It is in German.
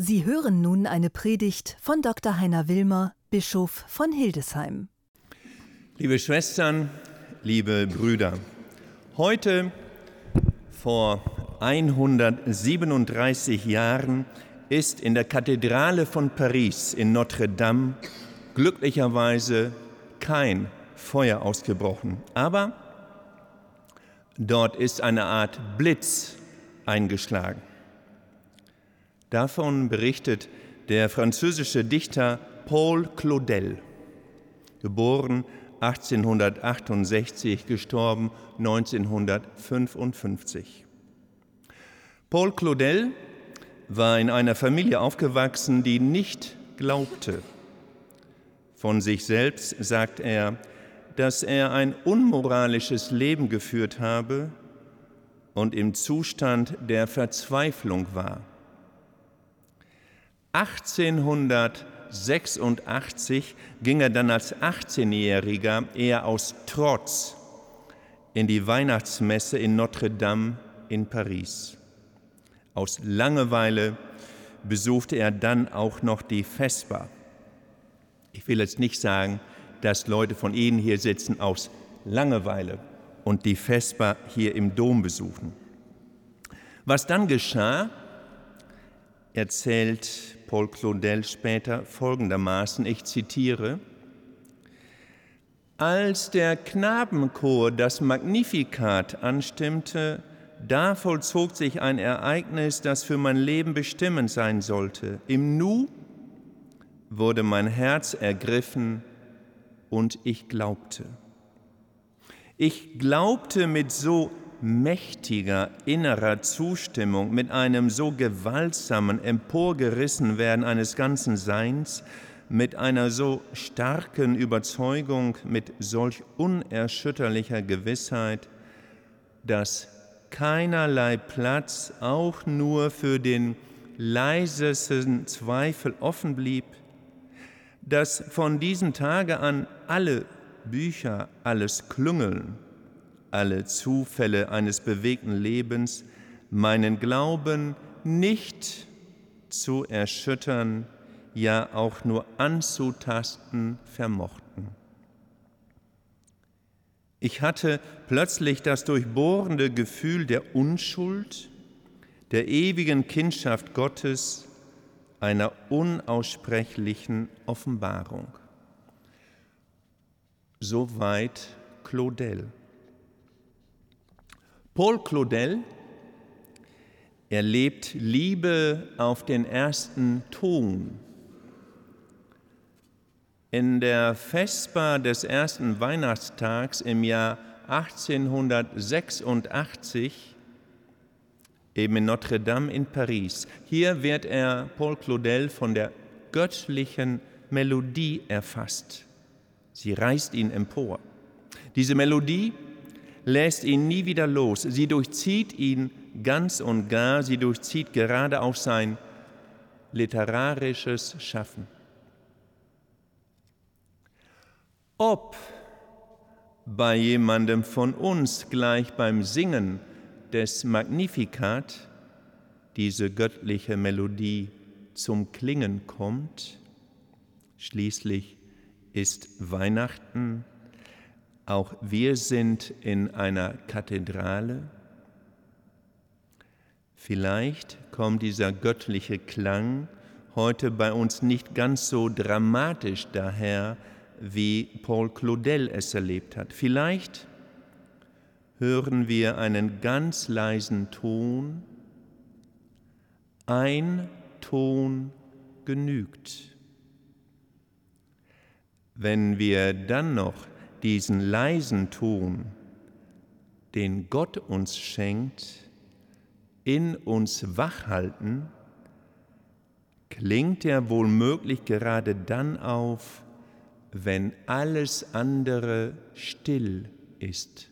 Sie hören nun eine Predigt von Dr. Heiner Wilmer, Bischof von Hildesheim. Liebe Schwestern, liebe Brüder, heute vor 137 Jahren ist in der Kathedrale von Paris in Notre Dame glücklicherweise kein Feuer ausgebrochen, aber dort ist eine Art Blitz eingeschlagen. Davon berichtet der französische Dichter Paul Claudel, geboren 1868, gestorben 1955. Paul Claudel war in einer Familie aufgewachsen, die nicht glaubte. Von sich selbst sagt er, dass er ein unmoralisches Leben geführt habe und im Zustand der Verzweiflung war. 1886 ging er dann als 18-Jähriger eher aus Trotz in die Weihnachtsmesse in Notre Dame in Paris. Aus Langeweile besuchte er dann auch noch die Vesper. Ich will jetzt nicht sagen, dass Leute von Ihnen hier sitzen aus Langeweile und die Vesper hier im Dom besuchen. Was dann geschah, erzählt Paul Claudel später folgendermaßen, ich zitiere, als der Knabenchor das Magnificat anstimmte, da vollzog sich ein Ereignis, das für mein Leben bestimmend sein sollte. Im Nu wurde mein Herz ergriffen und ich glaubte. Ich glaubte mit so mächtiger innerer Zustimmung, mit einem so gewaltsamen Emporgerissenwerden eines ganzen Seins, mit einer so starken Überzeugung, mit solch unerschütterlicher Gewissheit, dass keinerlei Platz auch nur für den leisesten Zweifel offen blieb, dass von diesem Tage an alle Bücher, alles Klüngeln, alle Zufälle eines bewegten Lebens meinen Glauben nicht zu erschüttern, ja auch nur anzutasten vermochten. Ich hatte plötzlich das durchbohrende Gefühl der Unschuld, der ewigen Kindschaft Gottes, einer unaussprechlichen Offenbarung. Soweit Claudel. Paul Claudel erlebt Liebe auf den ersten Ton. In der Vesper des ersten Weihnachtstags im Jahr 1886, eben in Notre Dame in Paris, hier wird er, Paul Claudel, von der göttlichen Melodie erfasst. Sie reißt ihn empor. Diese Melodie lässt ihn nie wieder los. Sie durchzieht ihn ganz und gar, sie durchzieht gerade auch sein literarisches Schaffen. Ob bei jemandem von uns gleich beim Singen des Magnificat diese göttliche Melodie zum Klingen kommt, schließlich ist Weihnachten auch wir sind in einer Kathedrale. Vielleicht kommt dieser göttliche Klang heute bei uns nicht ganz so dramatisch daher, wie Paul Claudel es erlebt hat. Vielleicht hören wir einen ganz leisen Ton. Ein Ton genügt. Wenn wir dann noch diesen leisen Ton, den Gott uns schenkt, in uns wachhalten, klingt er wohlmöglich gerade dann auf, wenn alles andere still ist.